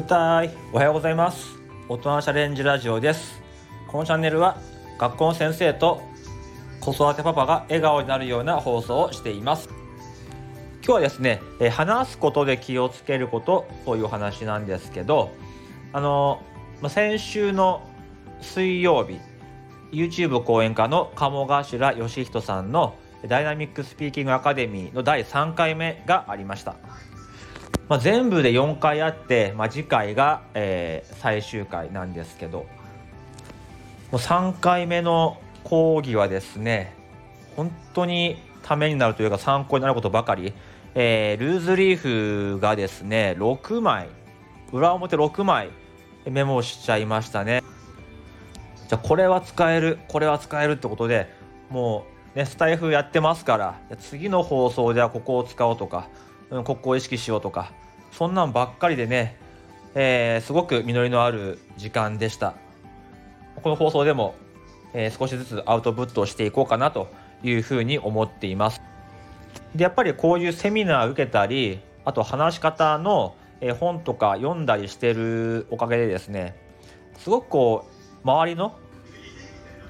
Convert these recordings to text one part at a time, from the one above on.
グッタイおはようございます。大人チャレンジラジオです。このチャンネルは学校の先生と子育てパパが笑顔になるような放送をしています。今日はですね、え話すことで気をつけることという話なんですけどあの、ま先週の水曜日 YouTube 講演家の鴨頭義人さんのダイナミックスピーキングアカデミーの第3回目がありました。まあ、全部で4回あって、まあ、次回が、えー、最終回なんですけどもう3回目の講義はですね本当にためになるというか参考になることばかり、えー、ルーズリーフがですね6枚裏表6枚メモしちゃいましたね。じゃあこれは使えるこれは使えるってことでもうねスタイフやってますから次の放送ではここを使おうとかうん、ここを意識しようとかそんなんばっかりでね、えー、すごく実りのある時間でした。この放送でも、えー、少しずつアウトプットをしていこうかなというふうに思っています。でやっぱりこういうセミナー受けたりあと話し方の本とか読んだりしてるおかげでですねすごくこう周りの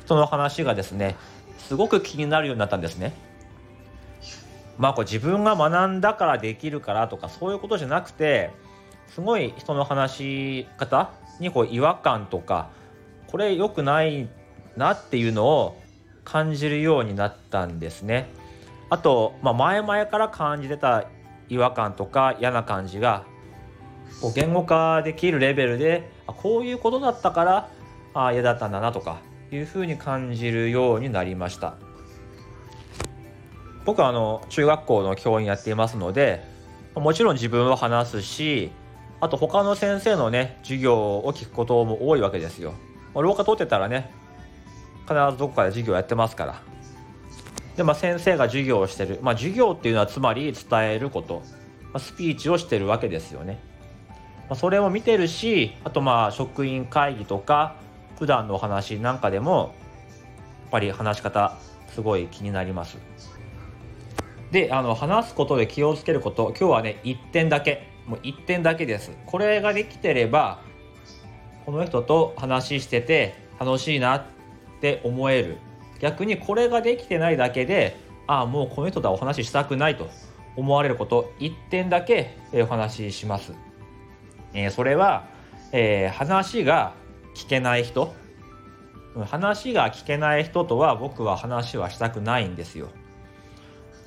人の話がですねすごく気になるようになったんですね。まあこう自分が学んだからできるからとかそういうことじゃなくてすごい人の話し方にこう違和感とかこれ良くないなっていうのを感じるようになったんですね。あと、まあ、前々から感じてた違和感とか嫌な感じがこう言語化できるレベルであこういうことだったからあ嫌だったんだなとかいうふうに感じるようになりました。僕はあの中学校の教員やっていますのでもちろん自分は話すしあと他の先生のね授業を聞くことも多いわけですよ。廊下通ってたらね必ずどこかで授業やってますから。でまあ先生が授業をしてる、まあ、授業っていうのはつまり伝えること、まあ、スピーチをしてるわけですよね。まあ、それを見てるしあとまあ職員会議とか普段のお話なんかでもやっぱり話し方すごい気になります。であの話すことで気をつけること今日はね1点だけ。もう1点だけです。これができてればこの人と話してて楽しいなって思える。逆にこれができてないだけでああもうこの人とはお話ししたくないと思われること。1点だけお話しします、えー、それは、えー、話が聞けない人。話が聞けない人とは僕は話はしたくないんですよ。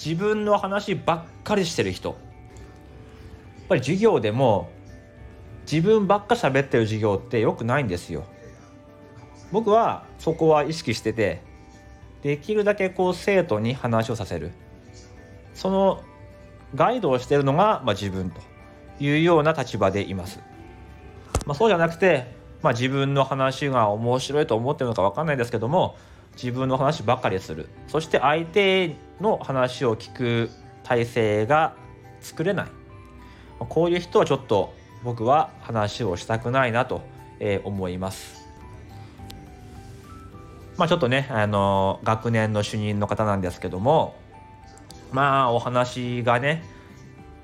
自分の話ばっかりしてる人。やっぱり授業でも自分ばっか喋ってる授業ってよくないんですよ。僕はそこは意識しててできるだけこう生徒に話をさせる。そのガイドをしてるのが、まあ、自分というような立場でいます、まあ、そうじゃなくて、まあ、自分の話が面白いと思ってるのか分かんないですけども自分の話ばっかりする。そして相手の話を聞く体制が作れないこういう人はちょっと僕は話をしたくないなと思います。まあちょっとね、あの学年の主任の方なんですけどもまあお話がね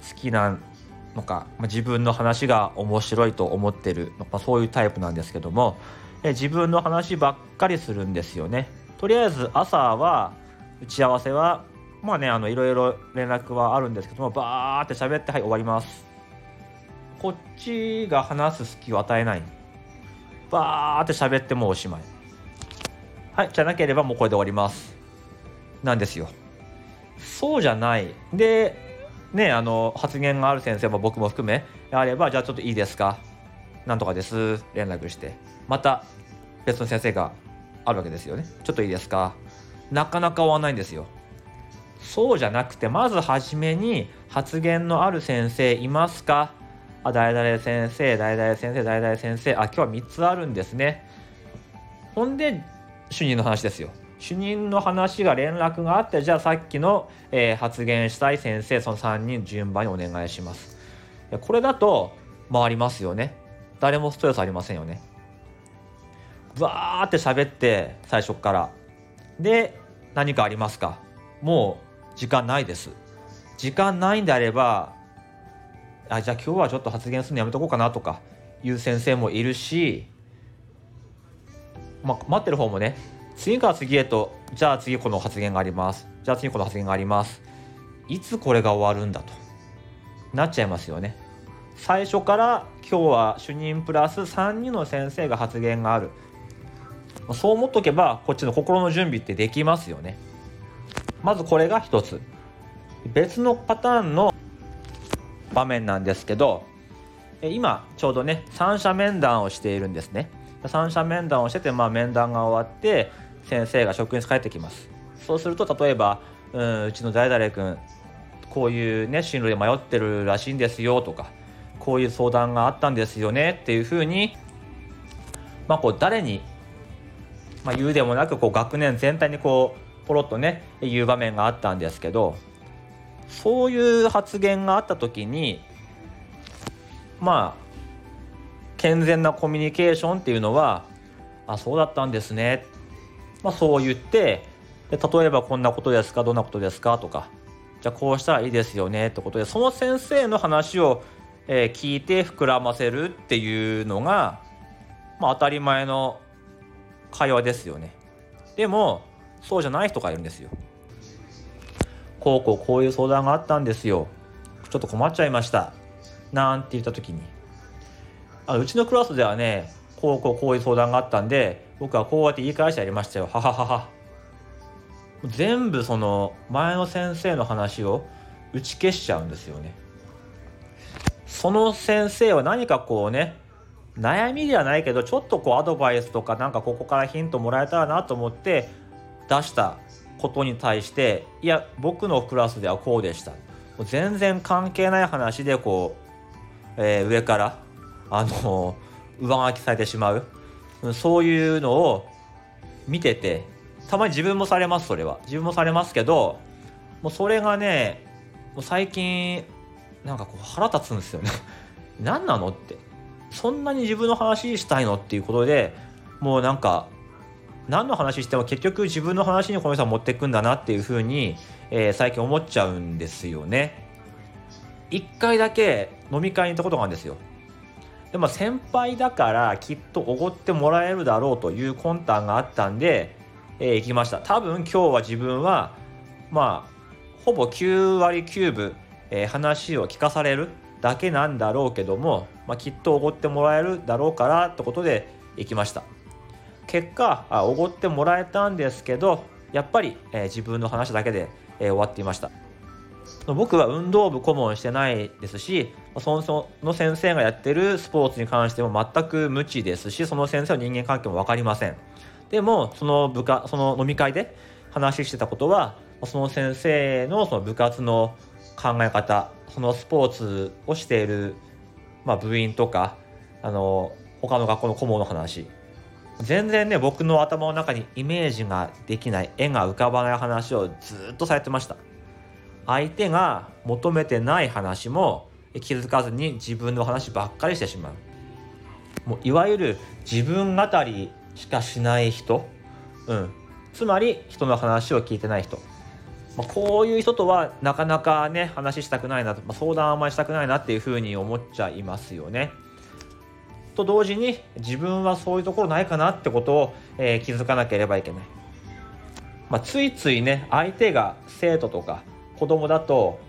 好きなのか、まあ、自分の話が面白いと思ってる、まあ、そういうタイプなんですけどもえ自分の話ばっかりするんですよね。とりあえず朝は打ち合わせはまあねあのいろいろ連絡はあるんですけどもバーって喋ってはい終わります。こっちが話す隙を与えない。バーって喋ってもうおしまい。はいじゃなければもうこれで終わります。なんですよ。そうじゃない。でねあの発言がある先生も僕も含めあればじゃあちょっといいですか。なんとかです。連絡して。また別の先生があるわけですよね。ちょっといいですか。なかなか終わんないんですよ。そうじゃなくてまず初めに発言のある先生いますか？あ誰々先生誰々先生誰々先生。あ今日は3つあるんですね。ほんで主任の話ですよ。主任の話が連絡があってじゃあさっきの、えー、発言したい先生その3人順番にお願いします。これだと回りますよね。誰もストレスありませんよね。わーって喋って最初から。で何かありますか？もう時間ないです。時間ないんであればあじゃあ今日はちょっと発言するのやめとこうかなとかいう先生もいるし、まあ、待ってる方もね次から次へとじゃあ次この発言があります。じゃあ次この発言があります。いつこれが終わるんだと。なっちゃいますよね。最初から今日は主任プラス3人の先生が発言がある。そう思っとけばこっちの心の準備ってできますよね。まずこれが一つ。別のパターンの場面なんですけど今ちょうどね三者面談をしているんですね。三者面談をしてて、まあ、面談が終わって先生が職員室帰ってきます。そうすると例えばうんうちの誰々君こういうね進路で迷ってるらしいんですよとかこういう相談があったんですよねっていうふうにまあこう誰に、まあ、言うでもなくこう学年全体にこうポロッとね言う場面があったんですけどそういう発言があった時にまあ健全なコミュニケーションっていうのは「あそうだったんですね」まあ、そう言ってで例えばこんなことですかどんなことですかとかじゃあこうしたらいいですよねってことでその先生の話を、えー、聞いて膨らませるっていうのが、まあ、当たり前の会話ですよね。でもそうじゃない人がいるんですよ。こうこうこういう相談があったんですよ。ちょっと困っちゃいました。なんて言った時にあうちのクラスではねこうこうこういう相談があったんで僕はこうやって言い返してやりましたよはははは全部その前の先生の話を打ち消しちゃうんですよねその先生は何かこうね悩みではないけどちょっとこうアドバイスとかなんかここからヒントもらえたらなと思って出したことに対していや僕のクラスではこうでした。全然関係ない話でこう、えー、上からあの 上書きされてしまう。そういうのを見ててたまに自分もされますそれは。自分もされますけどもうそれがねもう最近なんかこう腹立つんですよね。何なのって。そんなに自分の話したいのっていうことでもうなんか何の話しても結局自分の話にこの人は持っていくんだなっていうふうに、えー、最近思っちゃうんですよね。一回だけ飲み会に行ったことがあるんですよ。でも先輩だからきっとおごってもらえるだろうという魂胆があったんで、えー、行きました多分今日は自分はまあほぼ9割9分、えー、話を聞かされるだけなんだろうけども、まあ、きっとおごってもらえるだろうからってことで行きました結果おごってもらえたんですけどやっぱり、えー、自分の話だけで、えー、終わっていました。僕は運動部顧問してないですしその先生がやってるスポーツに関しても全く無知ですしその先生の人間関係も分かりません。でもその部下その飲み会で話してたことはその先生のその部活の考え方そのスポーツをしている、まあ、部員とかあの他の学校の顧問の話全然ね僕の頭の中にイメージができない絵が浮かばない話をずっとされてました。相手が求めてない話も気づかずに自分の話ばっかりしてしまう。もういわゆる自分語りしかしない人、うん、つまり人の話を聞いてない人、まあ、こういう人とはなかなかね話したくないなと、まあ、相談あんまりしたくないなっていうふうに思っちゃいますよね。と同時に自分はそういうところないかなってことを、えー、気づかなければいけない。まあ、ついついね相手が生徒とか子供だと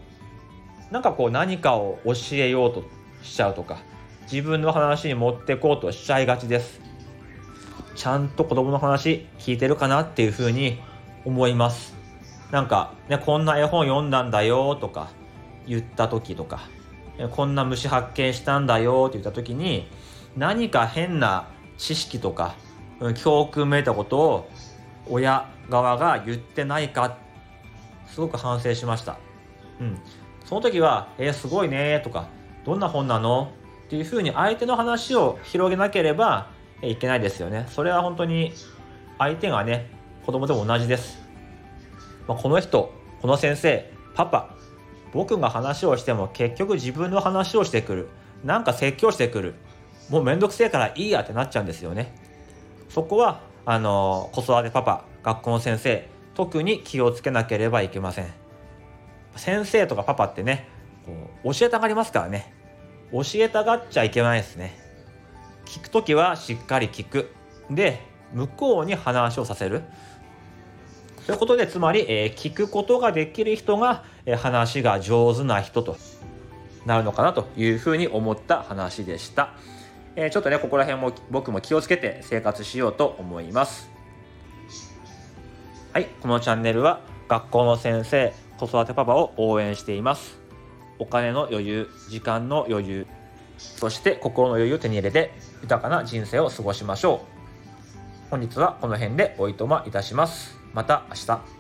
なんかこう何かを教えようとしちゃうとか自分の話に持ってこうとしちゃいがちですちゃんと子供の話聞いてるかなっていうふうに思いますなんかねこんな絵本読んだんだよとか言った時とかこんな虫発見したんだよって言った時に何か変な知識とか教訓めいたことを親側が言ってないかすごく反省しました。うん。その時は、えー、すごいねとか、どんな本なの？っていうふうに相手の話を広げなければいけないですよね。それは本当に相手がね、子供でも同じです。まあ、この人、この先生、パパ、僕が話をしても結局自分の話をしてくる。なんか説教してくる。もうめんどくせえからいいやってなっちゃうんですよね。そこは、あの、子育てパパ、学校の先生、特に気をつけなければいけません。先生とかパパってねこう教えたがりますからね。教えたがっちゃいけないですね。聞く時はしっかり聞く。で向こうに話をさせる。ということでつまり、えー、聞くことができる人が、えー、話が上手な人となるのかなというふうに思った話でした、えー、ちょっとねここら辺も僕も気をつけて生活しようと思います。はいこのチャンネルは学校の先生子育てパパを応援しています。お金の余裕時間の余裕そして心の余裕を手に入れて豊かな人生を過ごしましょう。本日はこの辺でおいとまいたします。また明日。